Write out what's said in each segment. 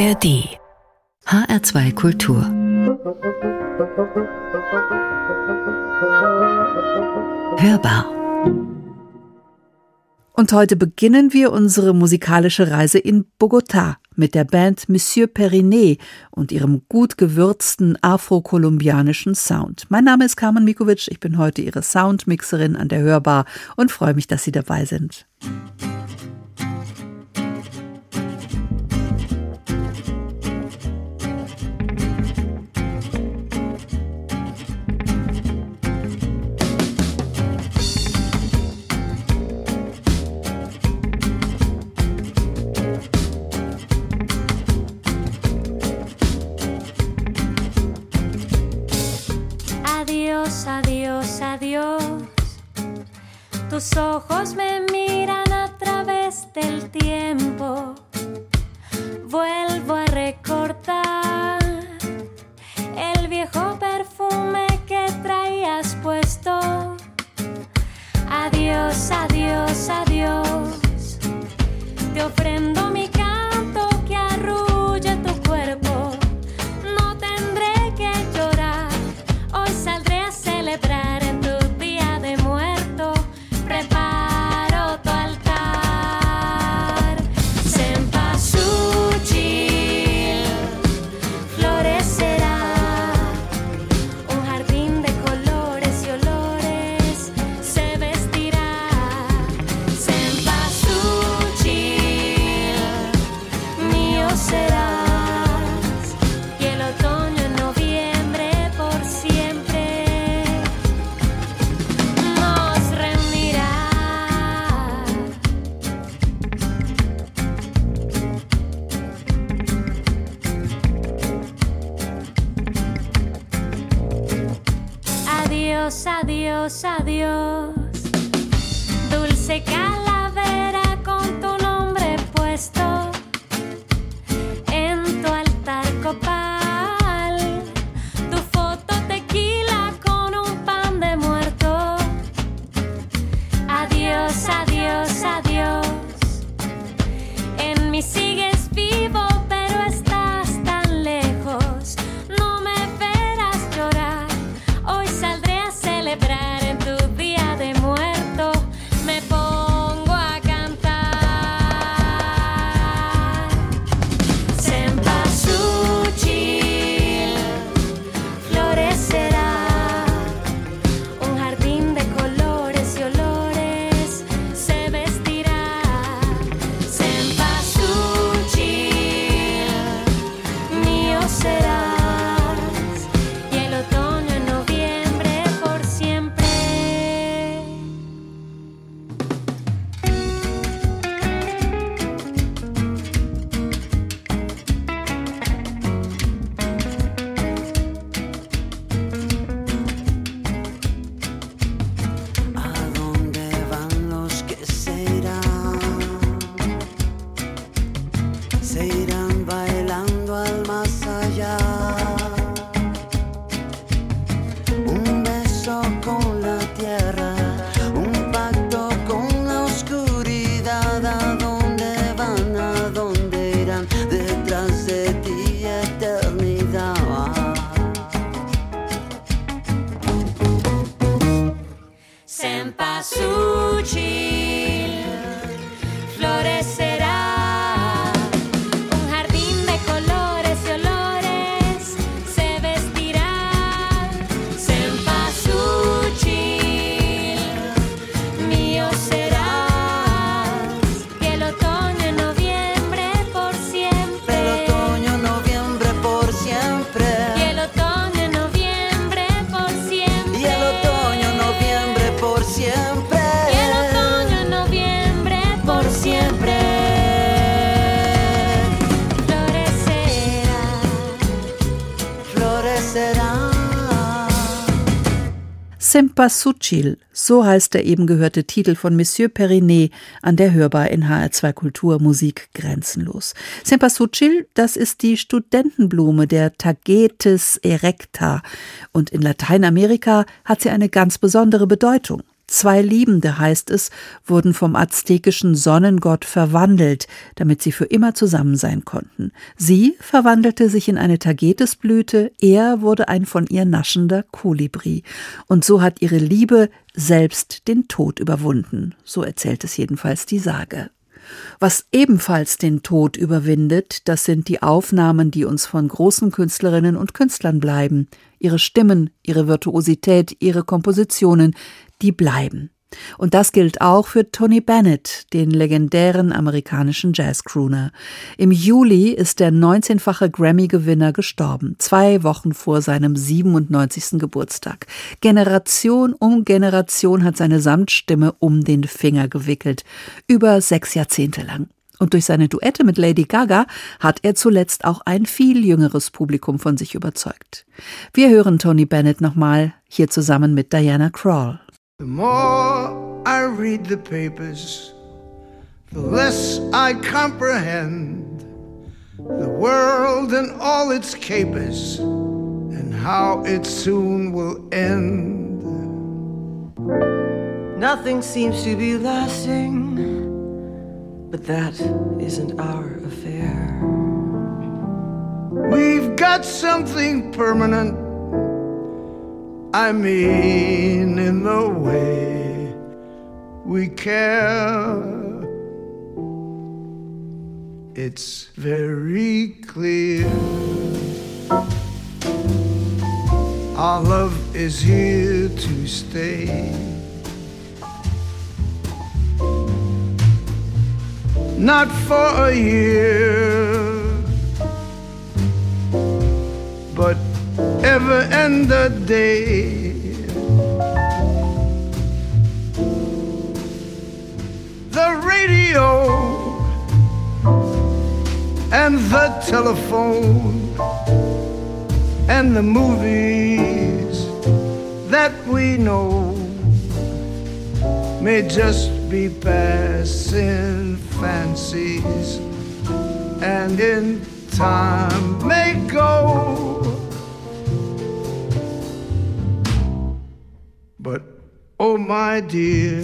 ARD HR2 Kultur Hörbar und heute beginnen wir unsere musikalische Reise in Bogotá mit der Band Monsieur Perinet und ihrem gut gewürzten afrokolumbianischen Sound. Mein Name ist Carmen Mikovic, ich bin heute Ihre Soundmixerin an der Hörbar und freue mich, dass Sie dabei sind. Musik adiós. Tus ojos me miran a través del tiempo. Vuelvo a recortar el viejo perfume que traías puesto. Adiós, adiós, adiós. Te ofrendo Super Sutil, so heißt der eben gehörte Titel von Monsieur Perinet, an der hörbar in HR2 Kultur Musik grenzenlos. Semper Sutil, das ist die Studentenblume der Tagetes erecta und in Lateinamerika hat sie eine ganz besondere Bedeutung. Zwei Liebende, heißt es, wurden vom aztekischen Sonnengott verwandelt, damit sie für immer zusammen sein konnten. Sie verwandelte sich in eine Tagetesblüte, er wurde ein von ihr naschender Kolibri. Und so hat ihre Liebe selbst den Tod überwunden. So erzählt es jedenfalls die Sage. Was ebenfalls den Tod überwindet, das sind die Aufnahmen, die uns von großen Künstlerinnen und Künstlern bleiben. Ihre Stimmen, ihre Virtuosität, ihre Kompositionen, die bleiben. Und das gilt auch für Tony Bennett, den legendären amerikanischen Jazzcrooner. Im Juli ist der 19-fache Grammy-Gewinner gestorben, zwei Wochen vor seinem 97. Geburtstag. Generation um Generation hat seine Samtstimme um den Finger gewickelt, über sechs Jahrzehnte lang. Und durch seine Duette mit Lady Gaga hat er zuletzt auch ein viel jüngeres Publikum von sich überzeugt. Wir hören Tony Bennett nochmal, hier zusammen mit Diana Krall. The more I read the papers, the less I comprehend the world and all its capers and how it soon will end. Nothing seems to be lasting, but that isn't our affair. We've got something permanent I mean, in the way we care. It's very clear. Our love is here to stay. Not for a year, but ever end the day. The radio and the telephone and the movies that we know may just be passing fancies and in time may go. oh my dear.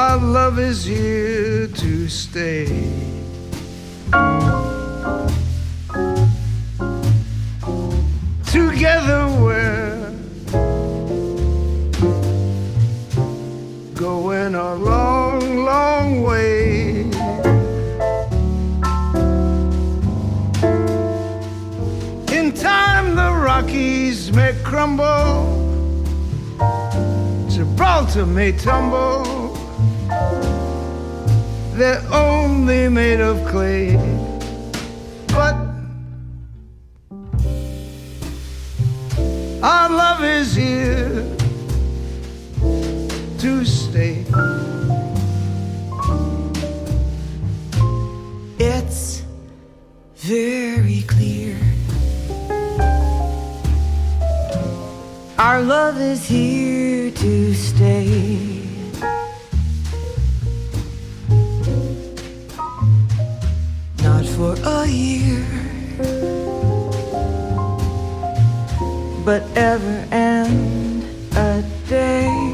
Our love is here to stay. Together we're going along. may crumble, Gibraltar may tumble. They're only made of clay, but our love is here to stay. It's there. Our love is here to stay. Not for a year, but ever and a day.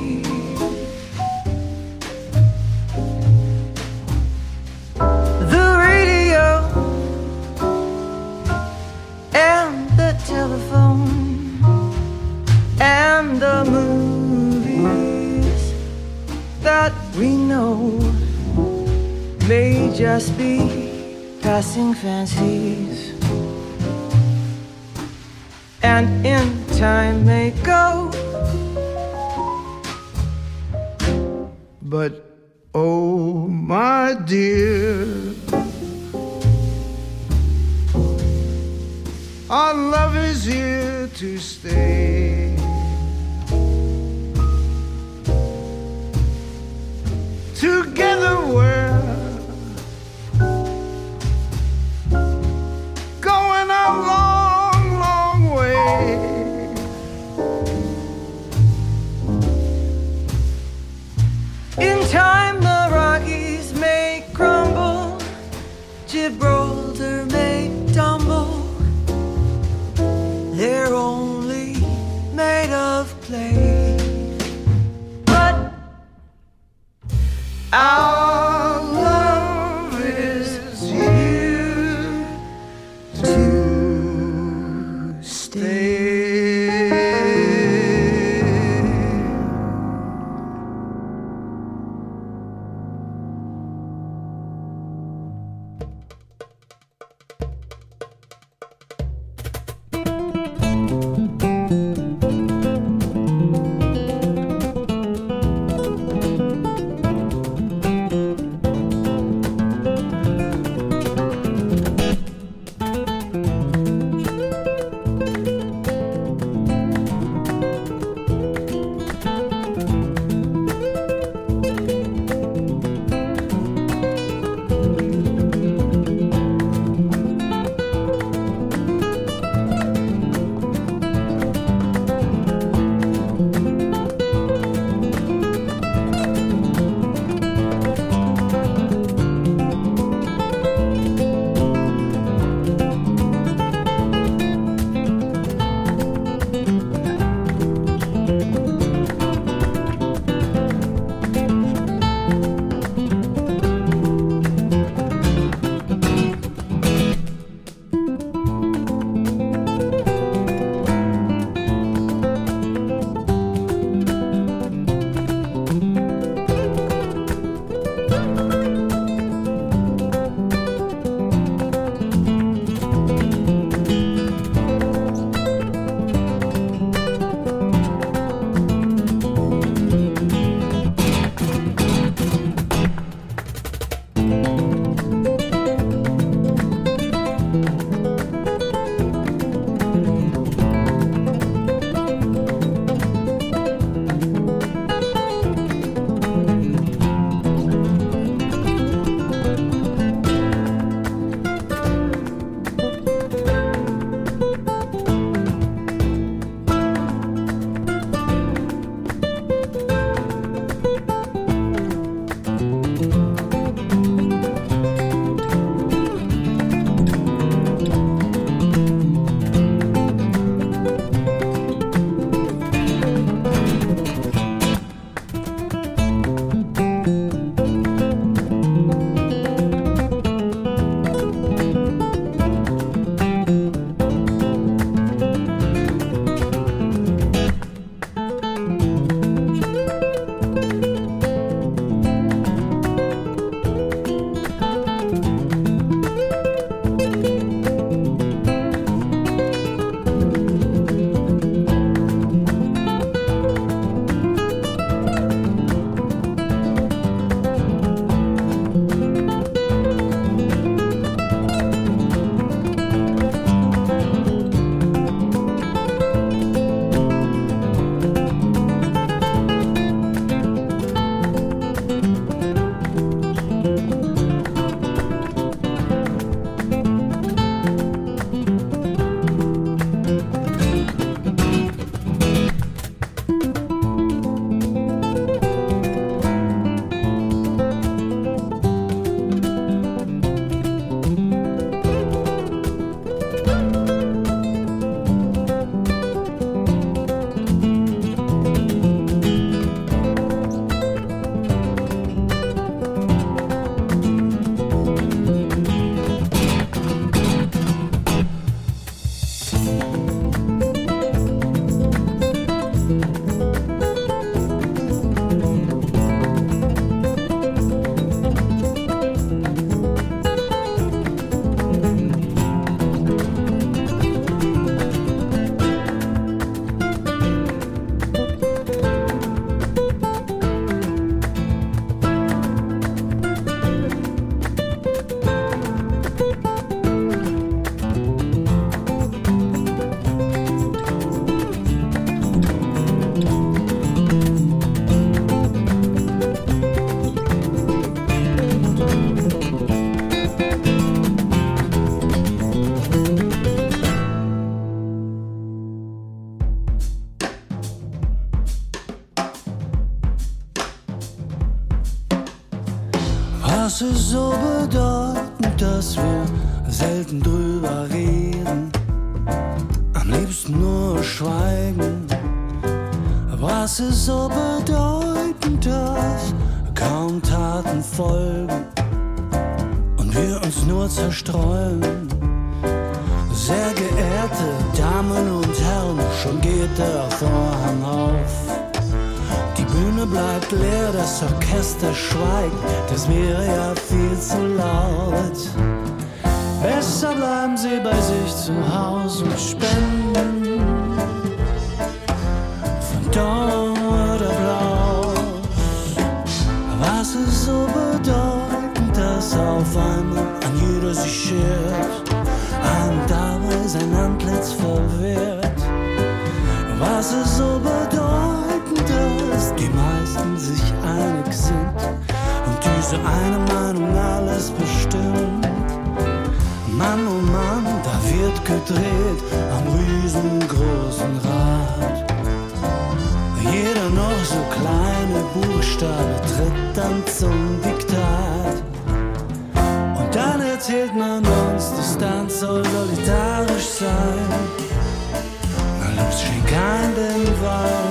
zerstreuen. Sehr geehrte Damen und Herren, schon geht der Vorhang auf. Die Bühne bleibt leer, das Orchester schweigt, das wäre ja viel zu laut. Besser bleiben Sie bei sich zu Hause und spenden die meisten sich einig sind und diese eine Meinung alles bestimmt. Mann, oh Mann, da wird gedreht am riesengroßen Rad. Jeder noch so kleine Buchstabe tritt dann zum Diktat. Und dann erzählt man uns, das Distanz soll solidarisch sein. Na los, schenk ein den Wein.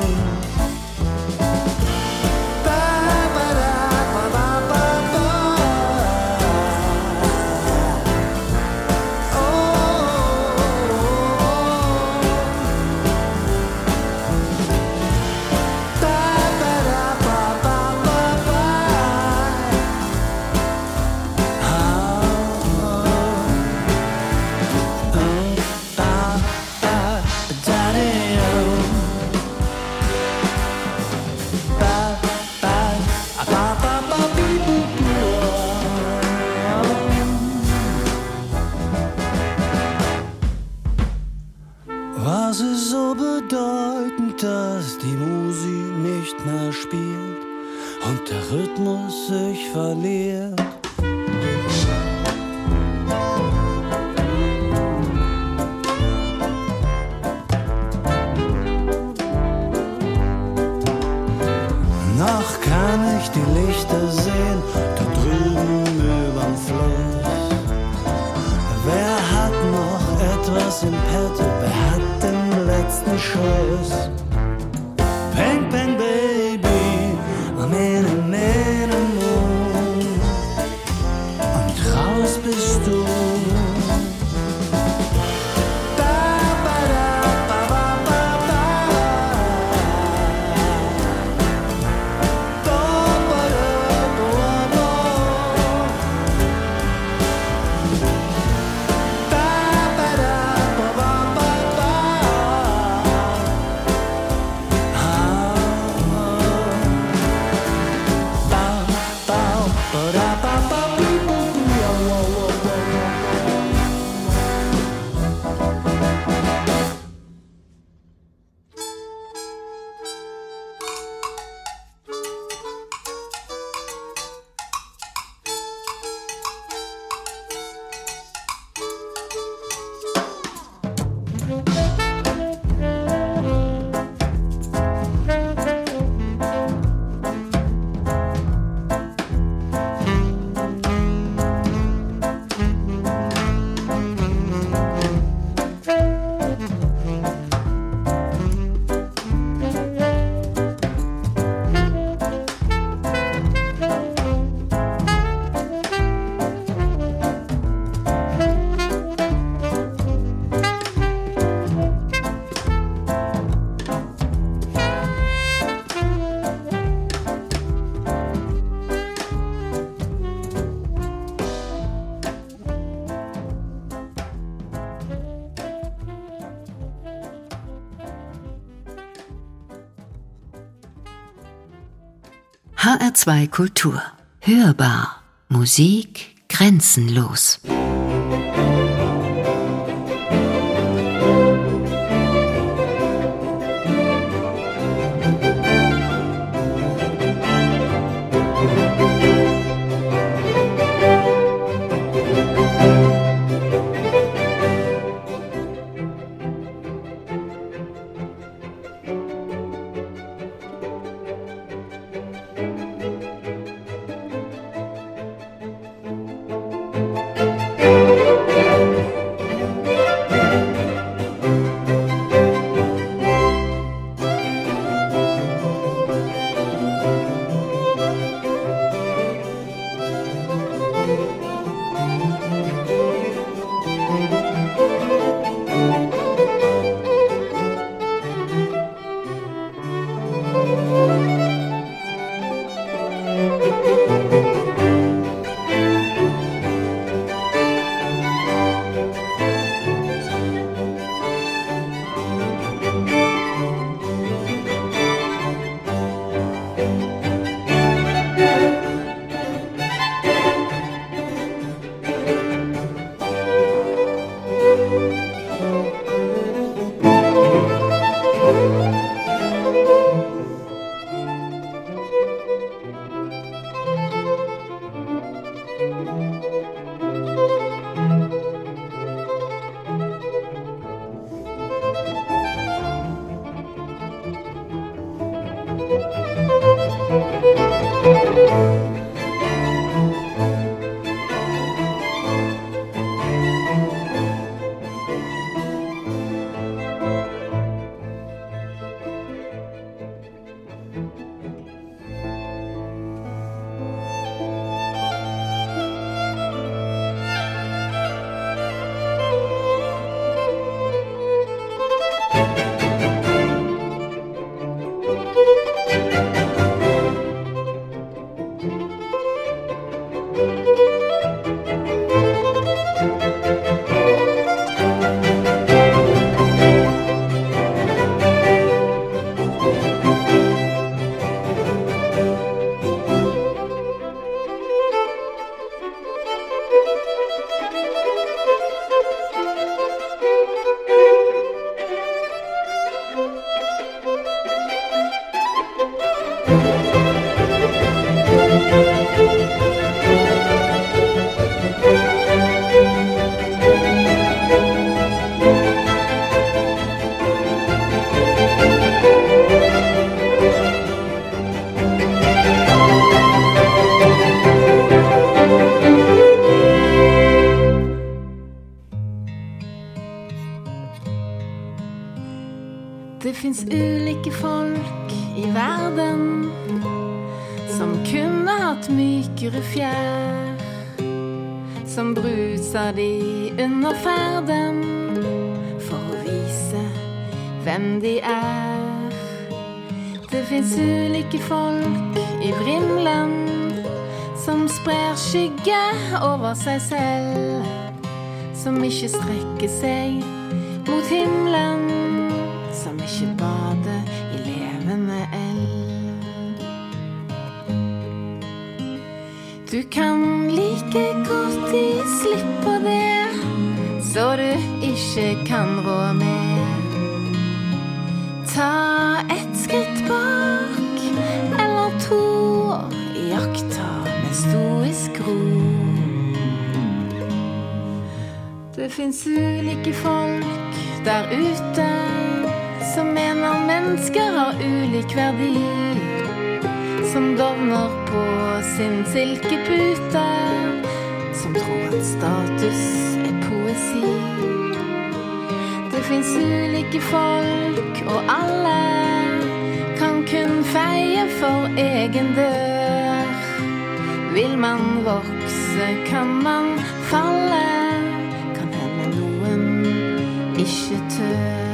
HR2 Kultur. Hörbar. Musik grenzenlos. ulike folk i vrimlen som sprer skygge over seg selv. Som ikke strekker seg mot himmelen. Som ikke bader i levende eld Du kan like godt gi slipp på det så du ikke kan rå med. Ta et skritt bak. Sto i skro Det fins ulike folk der ute som mener mennesker har ulik verdi. Som dovner på sin silkepute. Som tror at status er poesi. Det fins ulike folk, og alle kan kun feie for egen død. Vil man vokse, kan man falle. Kan hende noen ikke tør.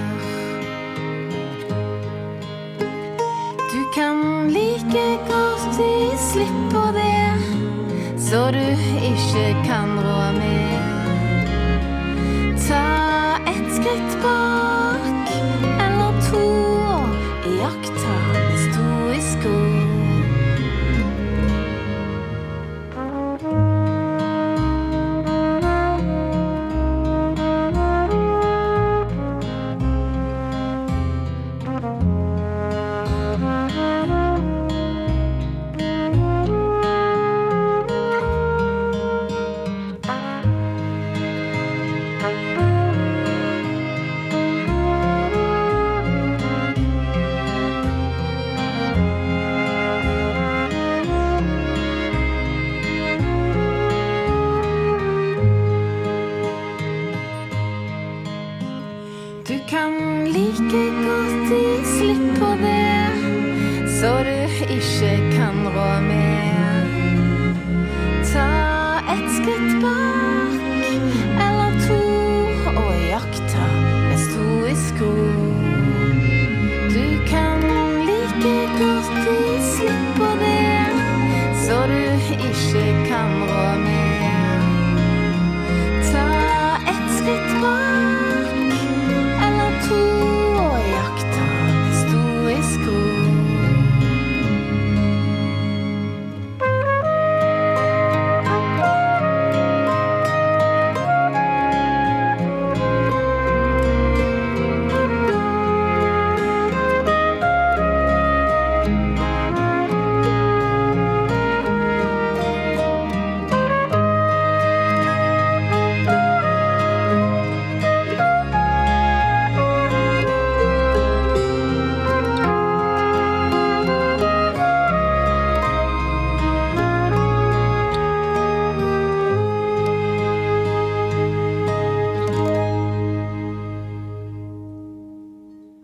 Du kan like godt gi slipp på det, så du ikke kan rå mer. Ta et skritt bak.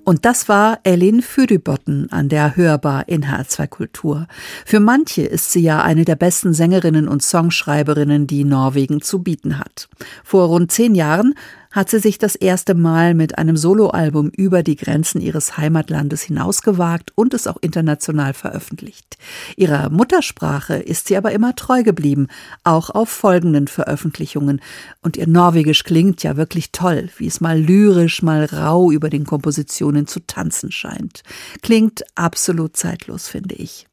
Und das war Elin Fürübotten an der Hörbar in HR2 Kultur. Für manche ist sie ja eine der besten Sängerinnen und Songschreiberinnen, die Norwegen zu bieten hat. Vor rund zehn Jahren hat sie sich das erste Mal mit einem Soloalbum über die Grenzen ihres Heimatlandes hinausgewagt und es auch international veröffentlicht. Ihrer Muttersprache ist sie aber immer treu geblieben, auch auf folgenden Veröffentlichungen. Und ihr Norwegisch klingt ja wirklich toll, wie es mal lyrisch, mal rau über den Kompositionen zu tanzen scheint. Klingt absolut zeitlos, finde ich.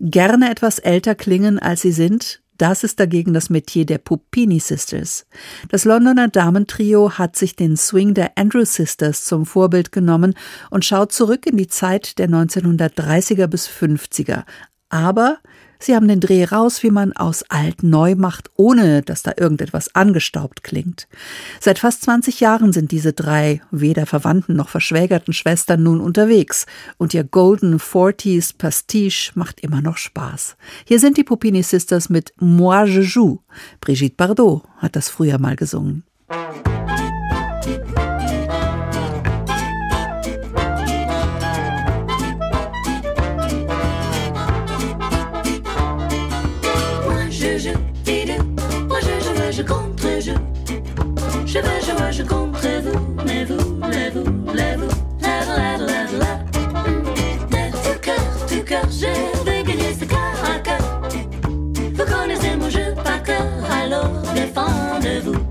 Gerne etwas älter klingen, als sie sind, das ist dagegen das Metier der Pupini Sisters. Das Londoner Damentrio hat sich den Swing der Andrew Sisters zum Vorbild genommen und schaut zurück in die Zeit der 1930er bis 50er, aber Sie haben den Dreh raus, wie man aus alt neu macht, ohne dass da irgendetwas angestaubt klingt. Seit fast 20 Jahren sind diese drei, weder verwandten noch verschwägerten Schwestern nun unterwegs und ihr Golden Forties Pastiche macht immer noch Spaß. Hier sind die Pupini Sisters mit Moi je joue. Brigitte Bardot hat das früher mal gesungen. rendez-vous.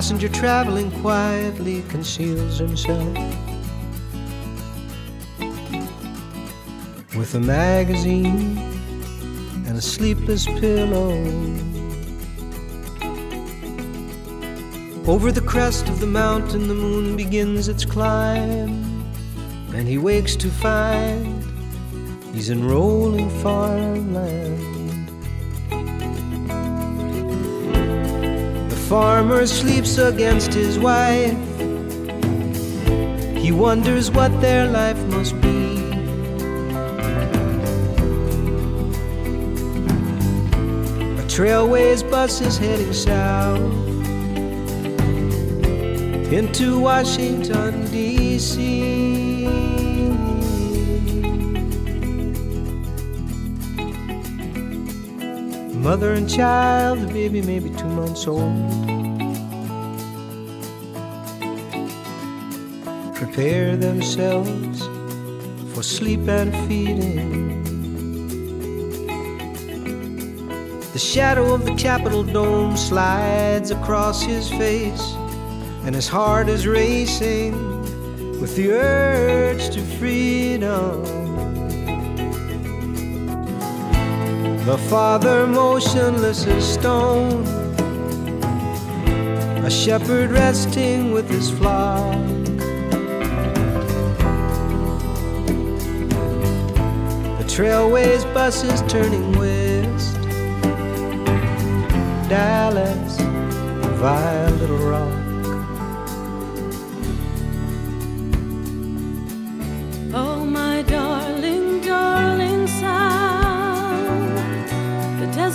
passenger traveling quietly conceals himself with a magazine and a sleepless pillow. Over the crest of the mountain, the moon begins its climb, and he wakes to find he's in rolling farmland. farmer sleeps against his wife. He wonders what their life must be. A trailways bus is heading south into Washington, D.C. mother and child, the baby maybe two months old. Prepare themselves for sleep and feeding. The shadow of the Capitol dome slides across his face, and his heart is racing with the urge to freedom. The father motionless as stone, a shepherd resting with his flock. The trailways buses turning west, Dallas via Little Rock.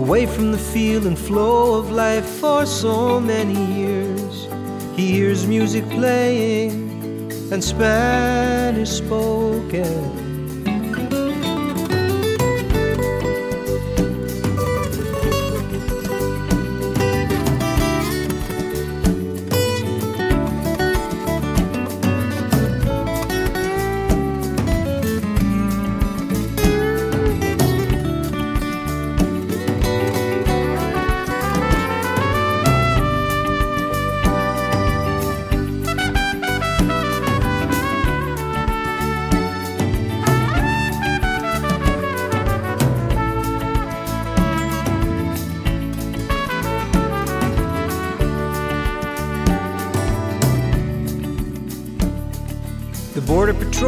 away from the feel and flow of life for so many years. He hears music playing and Spanish spoken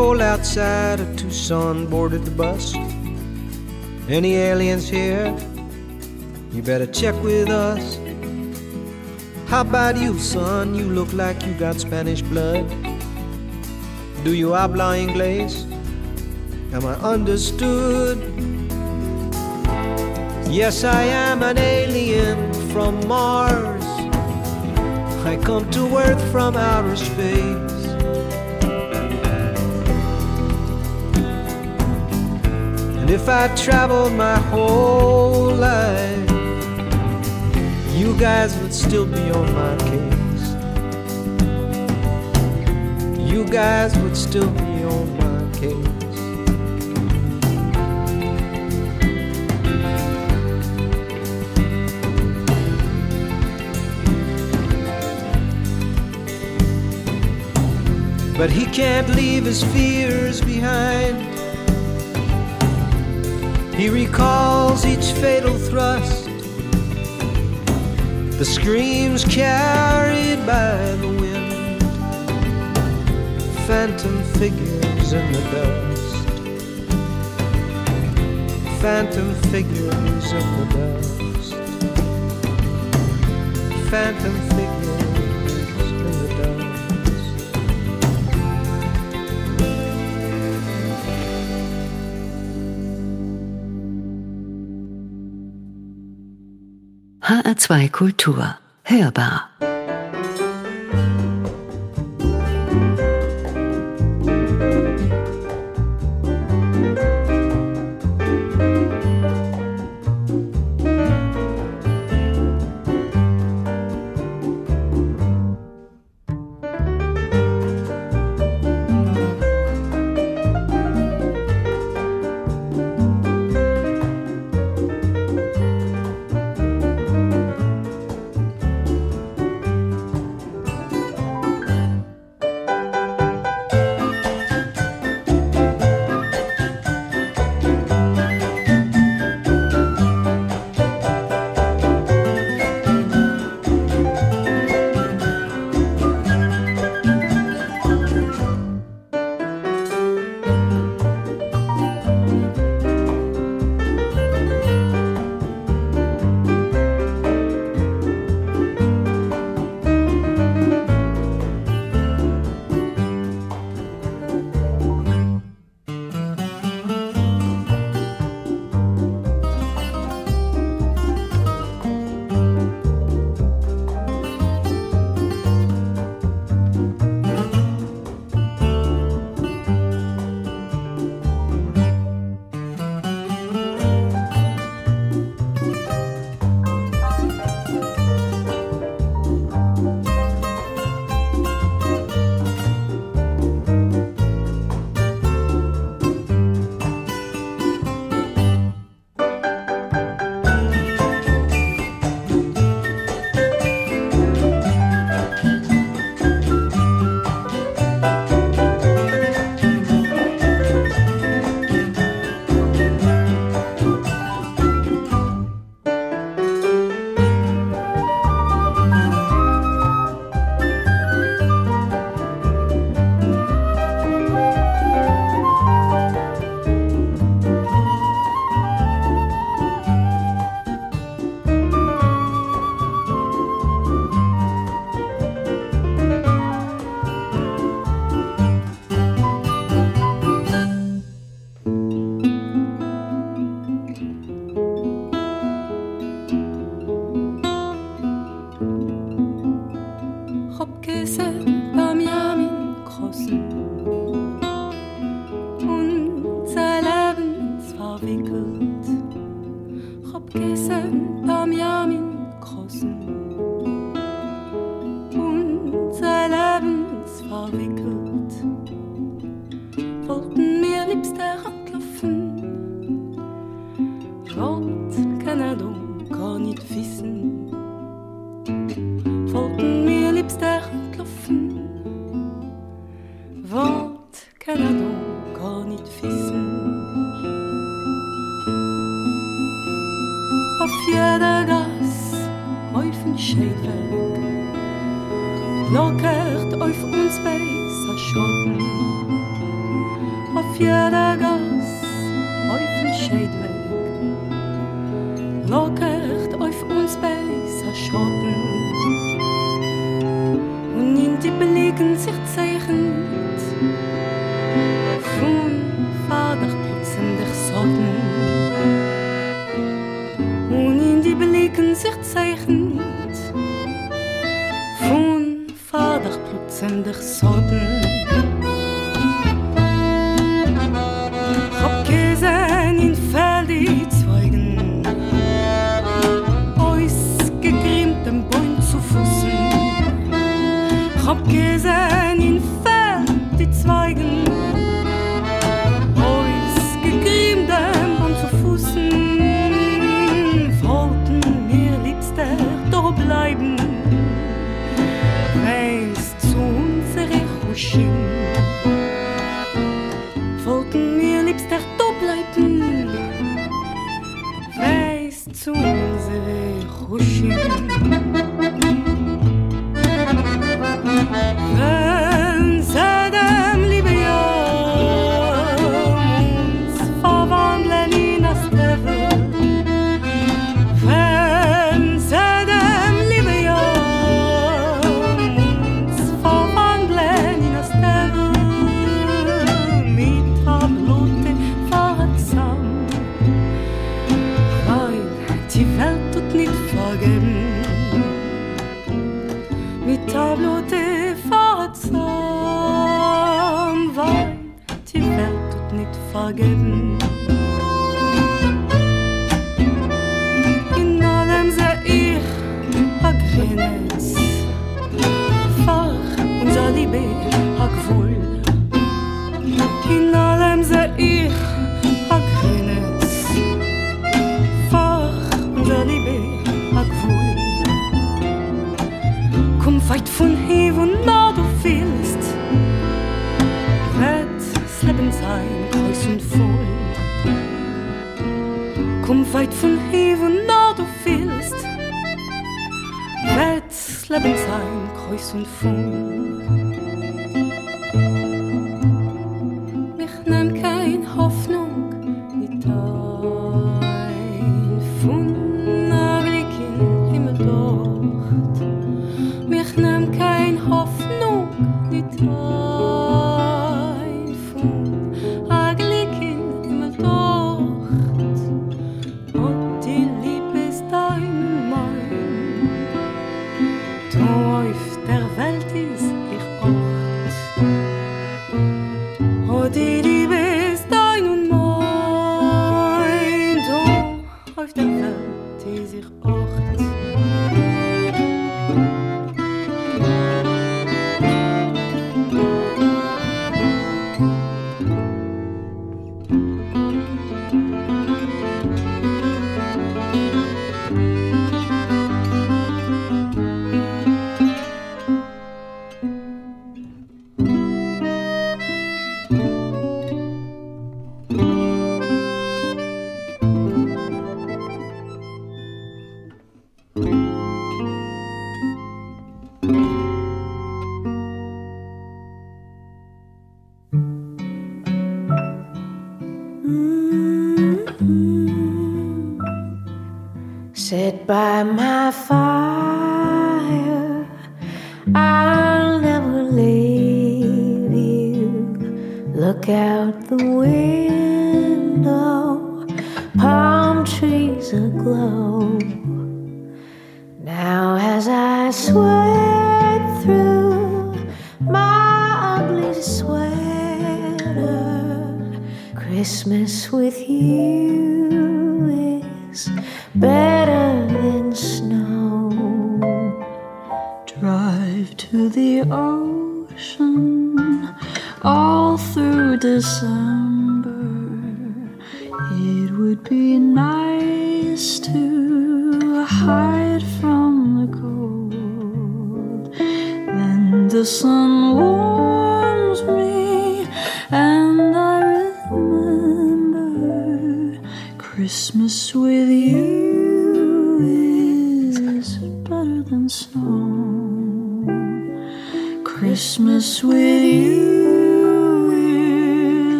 outside of Tucson boarded the bus. Any aliens here? You better check with us. How about you, son? You look like you got Spanish blood. Do you habla inglés? Am I understood? Yes, I am an alien from Mars. I come to Earth from outer space. if I traveled my whole life, you guys would still be on my case. You guys would still be on my case. But he can't leave his fears behind. He recalls each fatal thrust, the screams carried by the wind, phantom figures in the dust, phantom figures in the dust, phantom figures. HR2 Kultur. Hörbar. Schneeweg lockert auf uns weißer Schotten. Auf jeder Gas, auf dem Scheidweg. lockert auf uns weißer Schotten. Und in die Belegen sich zeichnet von Vaterplatz in der Sotten. Und in die Belegen sich zeichnet 真的。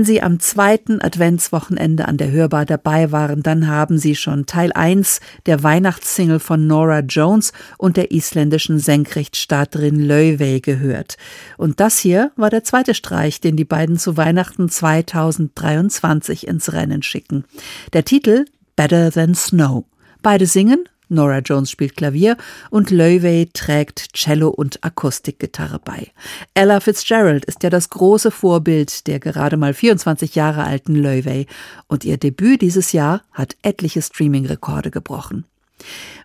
Wenn Sie am zweiten Adventswochenende an der Hörbar dabei waren, dann haben Sie schon Teil 1 der Weihnachtssingle von Nora Jones und der isländischen Senkrechtstarterin Löwey gehört. Und das hier war der zweite Streich, den die beiden zu Weihnachten 2023 ins Rennen schicken. Der Titel Better Than Snow. Beide singen Nora Jones spielt Klavier und Löwey trägt Cello und Akustikgitarre bei. Ella Fitzgerald ist ja das große Vorbild der gerade mal 24 Jahre alten Löwey und ihr Debüt dieses Jahr hat etliche Streaming-Rekorde gebrochen.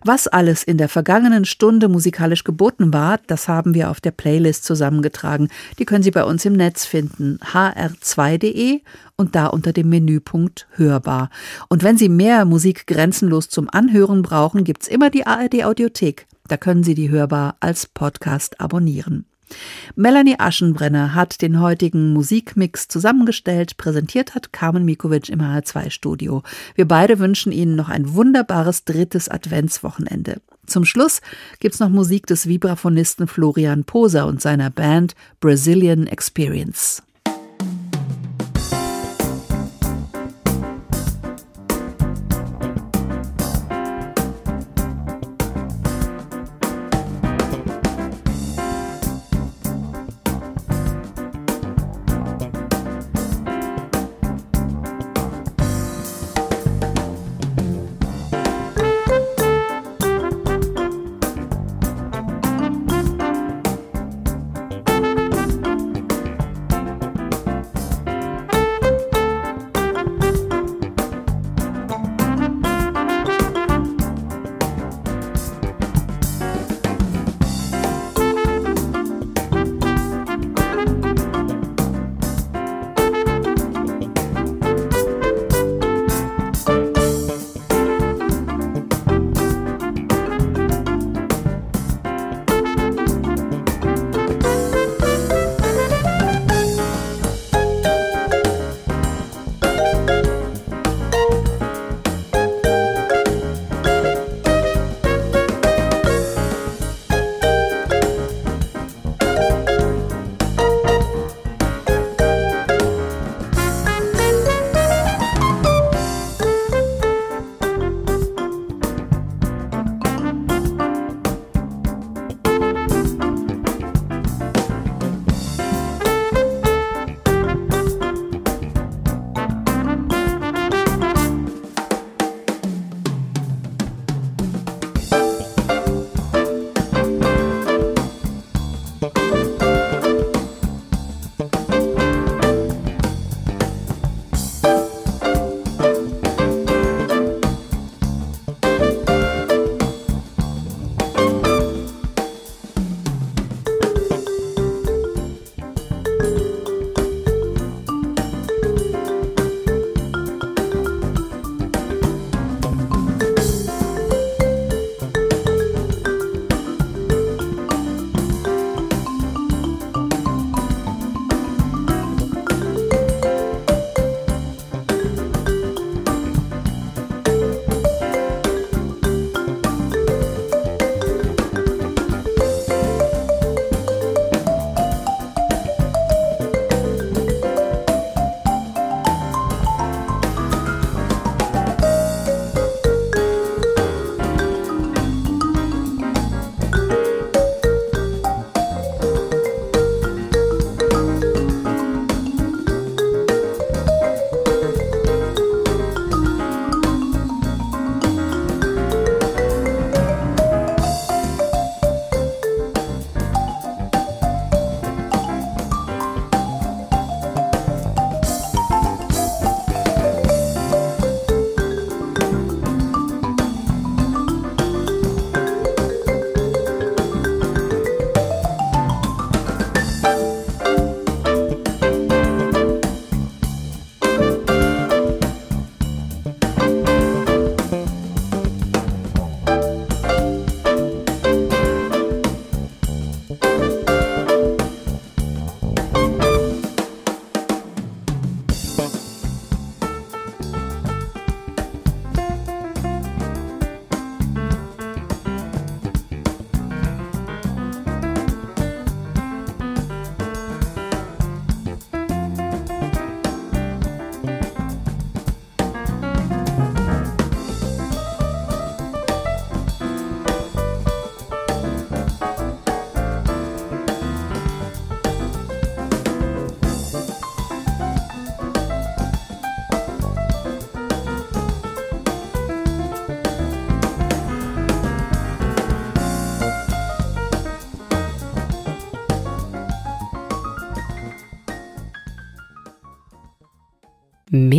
Was alles in der vergangenen Stunde musikalisch geboten war, das haben wir auf der Playlist zusammengetragen. Die können Sie bei uns im Netz finden, hr2.de und da unter dem Menüpunkt Hörbar. Und wenn Sie mehr Musik grenzenlos zum Anhören brauchen, gibt's immer die ARD Audiothek. Da können Sie die Hörbar als Podcast abonnieren. Melanie Aschenbrenner hat den heutigen Musikmix zusammengestellt, präsentiert hat Carmen Mikovic im HR2-Studio. Wir beide wünschen Ihnen noch ein wunderbares drittes Adventswochenende. Zum Schluss gibt's noch Musik des Vibraphonisten Florian Poser und seiner Band Brazilian Experience.